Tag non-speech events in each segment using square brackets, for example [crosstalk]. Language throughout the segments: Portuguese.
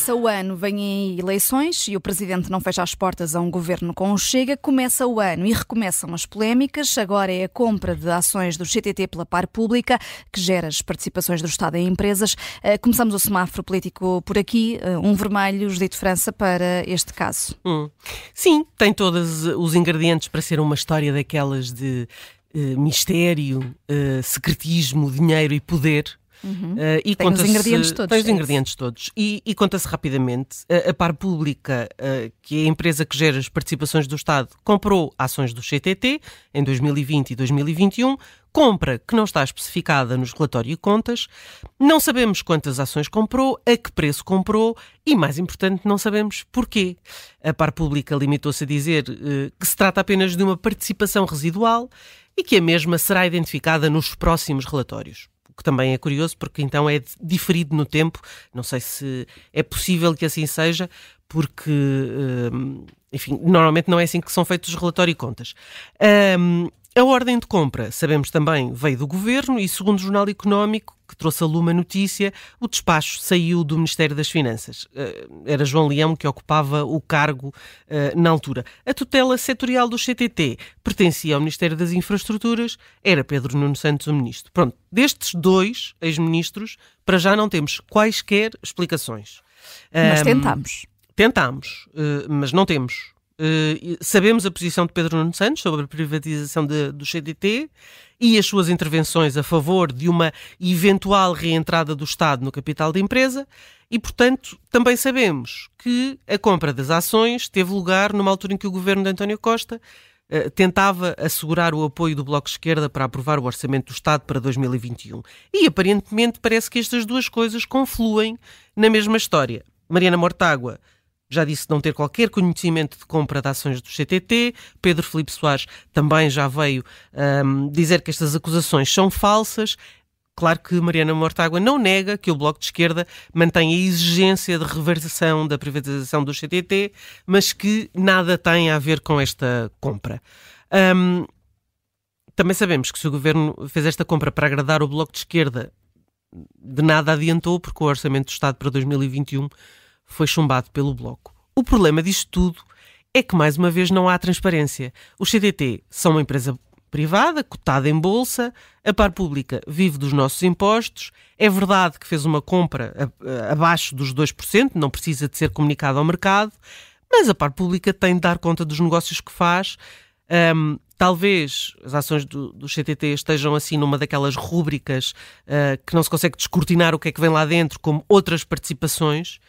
Começa o ano, vêm eleições e o Presidente não fecha as portas a um governo com o Chega. Começa o ano e recomeçam as polémicas. Agora é a compra de ações do CTT pela par pública, que gera as participações do Estado em empresas. Eh, começamos o semáforo político por aqui. Eh, um vermelho, de França, para este caso. Hum. Sim, tem todos os ingredientes para ser uma história daquelas de mistério, secretismo, dinheiro e poder Uhum. Uh, e tem os ingredientes todos. Tem os é ingredientes todos. E, e conta-se rapidamente. A, a Par Pública, uh, que é a empresa que gera as participações do Estado, comprou ações do CTT em 2020 e 2021. Compra que não está especificada nos relatórios e contas. Não sabemos quantas ações comprou, a que preço comprou e, mais importante, não sabemos porquê. A Par Pública limitou-se a dizer uh, que se trata apenas de uma participação residual e que a mesma será identificada nos próximos relatórios que também é curioso, porque então é diferido no tempo. Não sei se é possível que assim seja, porque, hum, enfim, normalmente não é assim que são feitos os relatórios e contas. Um, a ordem de compra, sabemos também, veio do governo e, segundo o Jornal Económico, que trouxe a Luma notícia, o despacho saiu do Ministério das Finanças. Eh, era João Leão que ocupava o cargo eh, na altura. A tutela setorial do CTT pertencia ao Ministério das Infraestruturas, era Pedro Nuno Santos o ministro. Pronto, destes dois ex-ministros, para já não temos quaisquer explicações. Mas tentámos. Tentámos, eh, mas não temos. Uh, sabemos a posição de Pedro Nuno Santos sobre a privatização de, do CDT e as suas intervenções a favor de uma eventual reentrada do Estado no capital da empresa e, portanto, também sabemos que a compra das ações teve lugar numa altura em que o governo de António Costa uh, tentava assegurar o apoio do Bloco de Esquerda para aprovar o Orçamento do Estado para 2021. E, aparentemente, parece que estas duas coisas confluem na mesma história. Mariana Mortágua já disse não ter qualquer conhecimento de compra de ações do CTT. Pedro Felipe Soares também já veio um, dizer que estas acusações são falsas. Claro que Mariana Mortágua não nega que o Bloco de Esquerda mantém a exigência de reversão da privatização do CTT, mas que nada tem a ver com esta compra. Um, também sabemos que se o governo fez esta compra para agradar o Bloco de Esquerda, de nada adiantou, porque o Orçamento do Estado para 2021 foi chumbado pelo Bloco. O problema disto tudo é que, mais uma vez, não há transparência. Os CDT são uma empresa privada, cotada em bolsa, a par pública vive dos nossos impostos. É verdade que fez uma compra abaixo dos 2%, não precisa de ser comunicado ao mercado, mas a par pública tem de dar conta dos negócios que faz. Um, talvez as ações do, do, CTT estejam assim numa daquelas rúbricas uh, que não se consegue descortinar o que é que vem lá dentro, como outras participações.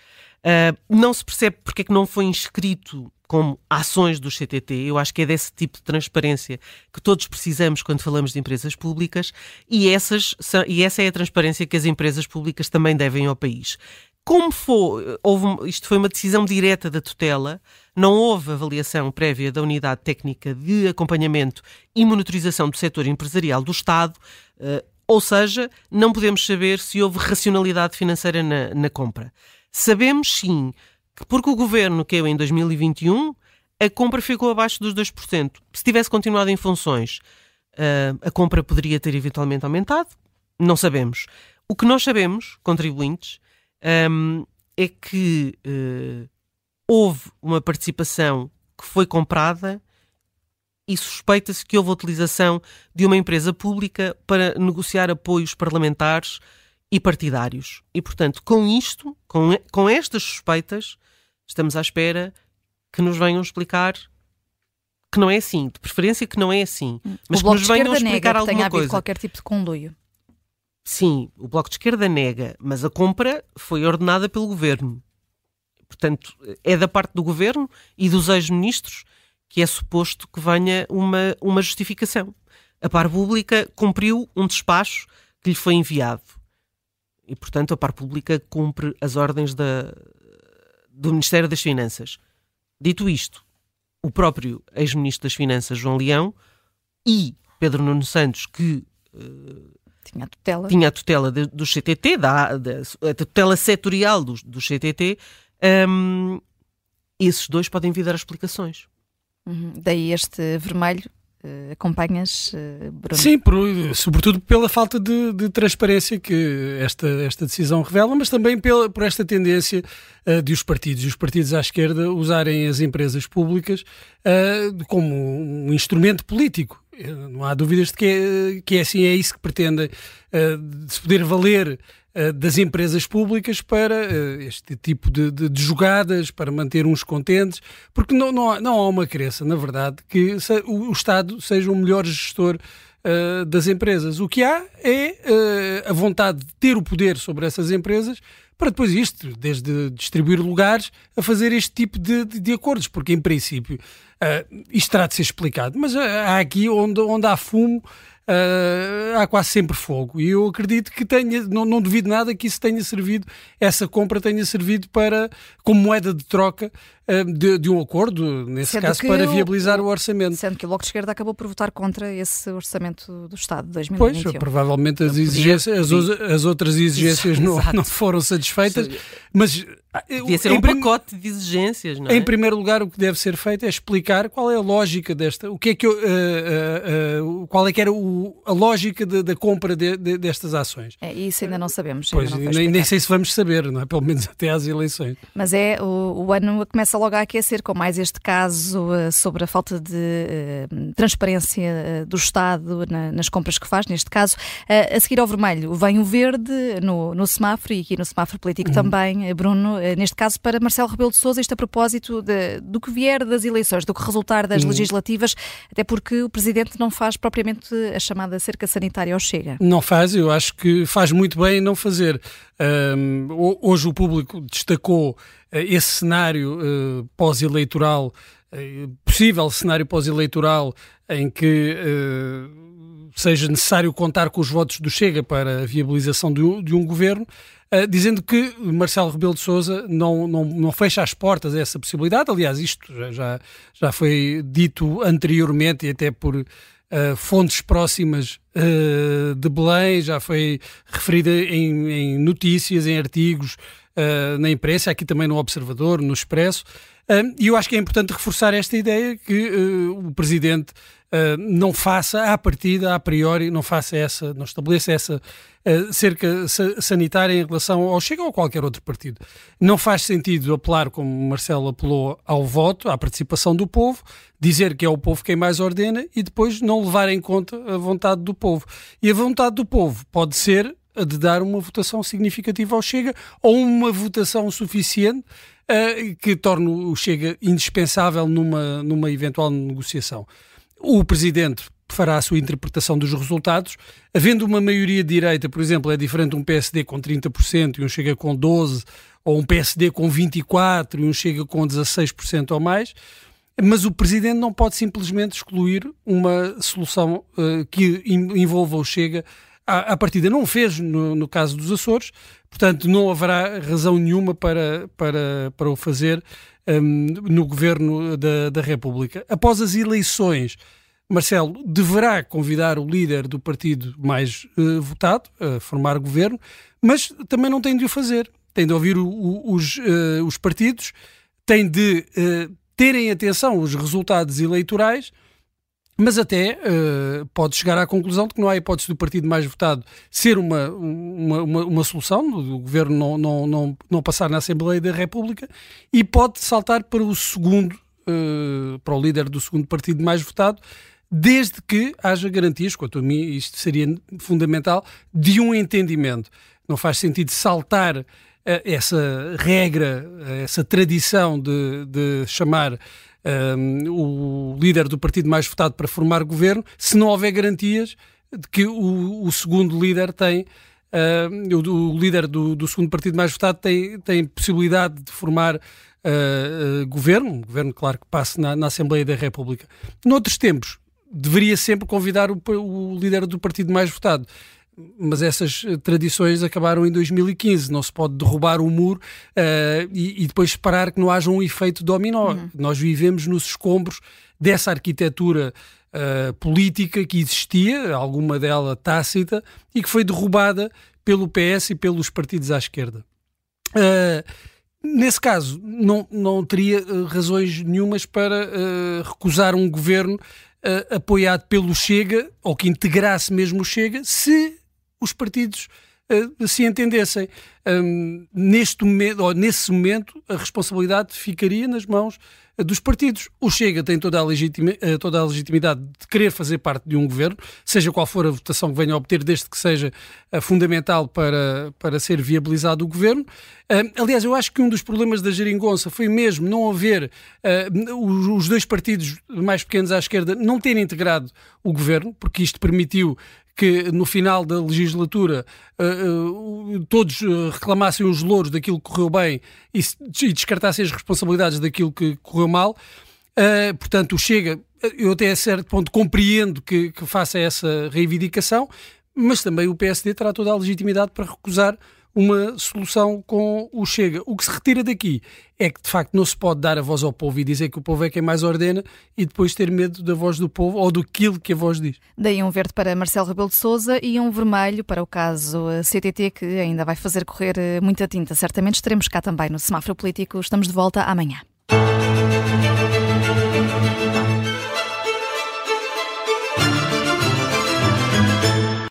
Uh, não se percebe porque é que não foi inscrito como ações do CTT. Eu acho que é desse tipo de transparência que todos precisamos quando falamos de empresas públicas e, essas, e essa é a transparência que as empresas públicas também devem ao país. Como foi, houve, isto foi uma decisão direta da tutela, não houve avaliação prévia da Unidade Técnica de Acompanhamento e Monitorização do Setor Empresarial do Estado, uh, ou seja, não podemos saber se houve racionalidade financeira na, na compra. Sabemos sim que porque o governo caiu em 2021, a compra ficou abaixo dos 2%. Se tivesse continuado em funções, uh, a compra poderia ter eventualmente aumentado? Não sabemos. O que nós sabemos, contribuintes, um, é que uh, houve uma participação que foi comprada e suspeita-se que houve a utilização de uma empresa pública para negociar apoios parlamentares e partidários. E, portanto, com isto, com, com estas suspeitas, estamos à espera que nos venham explicar que não é assim, de preferência que não é assim, hum. mas o que nos venham explicar alguma tenha coisa. qualquer tipo de conluio. Sim, o Bloco de Esquerda nega, mas a compra foi ordenada pelo governo. Portanto, é da parte do governo e dos ex-ministros que é suposto que venha uma, uma justificação. A par pública cumpriu um despacho que lhe foi enviado e, portanto, a par pública cumpre as ordens da, do Ministério das Finanças. Dito isto, o próprio ex-ministro das Finanças, João Leão, e Pedro Nuno Santos, que uh, tinha a tutela, tinha a tutela de, do CTT, da, da, a tutela setorial do, do CTT, um, esses dois podem vir dar explicações. Uhum. Daí este vermelho acompanhas, Bruno? Sim, por, sobretudo pela falta de, de, transparência que esta, esta decisão revela, mas também pela, por esta tendência uh, de os partidos e os partidos à esquerda usarem as empresas públicas uh, como um instrumento político. Não há dúvidas de que é, que é assim, é isso que pretendem, uh, de se poder valer das empresas públicas para uh, este tipo de, de, de, jogadas, para manter uns contentes, porque não, não, há, não há uma crença, na verdade, que o, o Estado seja o melhor gestor Uh, das empresas. O que há é uh, a vontade de ter o poder sobre essas empresas para depois isto, desde distribuir lugares, a fazer este tipo de, de, de acordos, porque em princípio uh, isto terá de ser explicado, mas há aqui onde, onde há fumo uh, há quase sempre fogo. E eu acredito que tenha, não, não duvido nada que isso tenha servido, essa compra tenha servido para, como moeda de troca de, de, um acordo, nesse sendo caso, para viabilizar o, o, orçamento. Sendo que o Bloco de Esquerda acabou por votar contra esse orçamento do Estado de 2021. Pois, provavelmente as, exigências, as, as outras exigências não, não foram satisfeitas, mas Devia ser um pacote de exigências, não é? Em primeiro lugar, o que deve ser feito é explicar qual é a lógica desta, o que é que eu, uh, uh, uh, qual é que era o, a lógica de, da compra de, de, destas ações. É, isso ainda não sabemos. Pois, não nem, nem, sei se vamos saber, não é? Pelo menos [laughs] até às eleições. Mas é, o, o ano começa logo a aquecer com mais este caso sobre a falta de transparência do Estado na, nas compras que faz, neste caso. a seguir ao vermelho vem o verde no, no semáforo e aqui no semáforo político uhum. também, Bruno eh, neste caso para Marcelo Rebelo de Sousa, isto a propósito de, do que vier das eleições, do que resultar das hum. legislativas, até porque o Presidente não faz propriamente a chamada cerca sanitária ao Chega. Não faz, eu acho que faz muito bem não fazer. Um, hoje o público destacou esse cenário uh, pós-eleitoral, uh, possível cenário pós-eleitoral em que seja necessário contar com os votos do Chega para a viabilização de um, de um governo. Uh, dizendo que Marcelo Rebelo de Sousa não, não, não fecha as portas a essa possibilidade. Aliás, isto já, já foi dito anteriormente e até por uh, fontes próximas uh, de Belém, já foi referida em, em notícias, em artigos na imprensa, aqui também no Observador, no Expresso. E eu acho que é importante reforçar esta ideia que o Presidente Uh, não faça à partida, a priori, não faça essa, não estabeleça essa uh, cerca sanitária em relação ao Chega ou a qualquer outro partido. Não faz sentido apelar, como Marcelo apelou, ao voto, à participação do povo, dizer que é o povo quem mais ordena e depois não levar em conta a vontade do povo. E a vontade do povo pode ser a de dar uma votação significativa ao Chega ou uma votação suficiente uh, que torne o Chega indispensável numa, numa eventual negociação. O Presidente fará a sua interpretação dos resultados. Havendo uma maioria de direita, por exemplo, é diferente um PSD com 30% e um chega com 12%, ou um PSD com 24% e um chega com 16% ou mais. Mas o Presidente não pode simplesmente excluir uma solução uh, que envolva o Chega à, à partida. Não o fez no, no, caso dos Açores, portanto, não haverá razão nenhuma para, para, para o fazer um, no governo da, da República. Após as eleições, Marcelo deverá convidar o líder do partido mais uh, votado a formar governo, mas também não tem de o fazer. Tem de ouvir o, o, os, uh, os partidos, tem de uh, terem atenção os resultados eleitorais mas até uh, pode chegar à conclusão de que não há hipótese do partido mais votado ser uma, uma, uma, uma solução, do governo não, não, não, não, passar na Assembleia da República, e pode saltar para o segundo, uh, para o líder do segundo partido mais votado, desde que haja garantias, quanto a mim isto seria fundamental, de um entendimento. Não faz sentido saltar uh, essa regra, essa tradição de, de chamar um, o líder do partido mais votado para formar governo, se não houver garantias de que o, o segundo líder tem. Uh, o, o, líder do, do, segundo partido mais votado tem, tem possibilidade de formar uh, uh, governo, governo, claro, que passe na, na, Assembleia da República. Noutros tempos, deveria sempre convidar o, o líder do partido mais votado mas essas eh, tradições acabaram em 2015. Não se pode derrubar o muro uh, e, e, depois esperar que não haja um efeito dominó. Uhum. Nós vivemos nos escombros dessa arquitetura uh, política que existia, alguma dela tácita, e que foi derrubada pelo PS e pelos partidos à esquerda. Uh, Nesse caso, não, não teria razões nenhumas para recusar um governo uh, apoiado pelo Chega, ou que integrasse mesmo o Chega, se os partidos uh, se entendessem. Neste momento, ou nesse momento, a responsabilidade ficaria nas mãos dos partidos. O Chega tem toda a, legitima, eh, toda a legitimidade de querer fazer parte de um governo, seja qual for a votação que venha a obter, desde que seja eh, fundamental para, para ser viabilizado o governo. aliás, eu acho que um dos problemas da geringonça foi mesmo não haver os dois partidos mais pequenos à esquerda não terem integrado o governo, porque isto permitiu que no final da legislatura uh, uh, todos reclamassem os louros daquilo que correu bem e, descartassem as responsabilidades daquilo que correu mal. Portanto, Chega, eu até a certo ponto compreendo que, que faça essa reivindicação, mas também o PSD terá toda a legitimidade para recusar uma solução com o Chega. O que se retira daqui é que, de facto, não se pode dar a voz ao povo e dizer que o povo é quem mais ordena e depois ter medo da voz do povo ou do que a voz diz. Daí um verde para Marcelo Rebelo de Sousa e um vermelho para o caso CTT, que ainda vai fazer correr eh, muita tinta. Certamente estaremos cá também no Semáforo Político. Estamos de volta amanhã.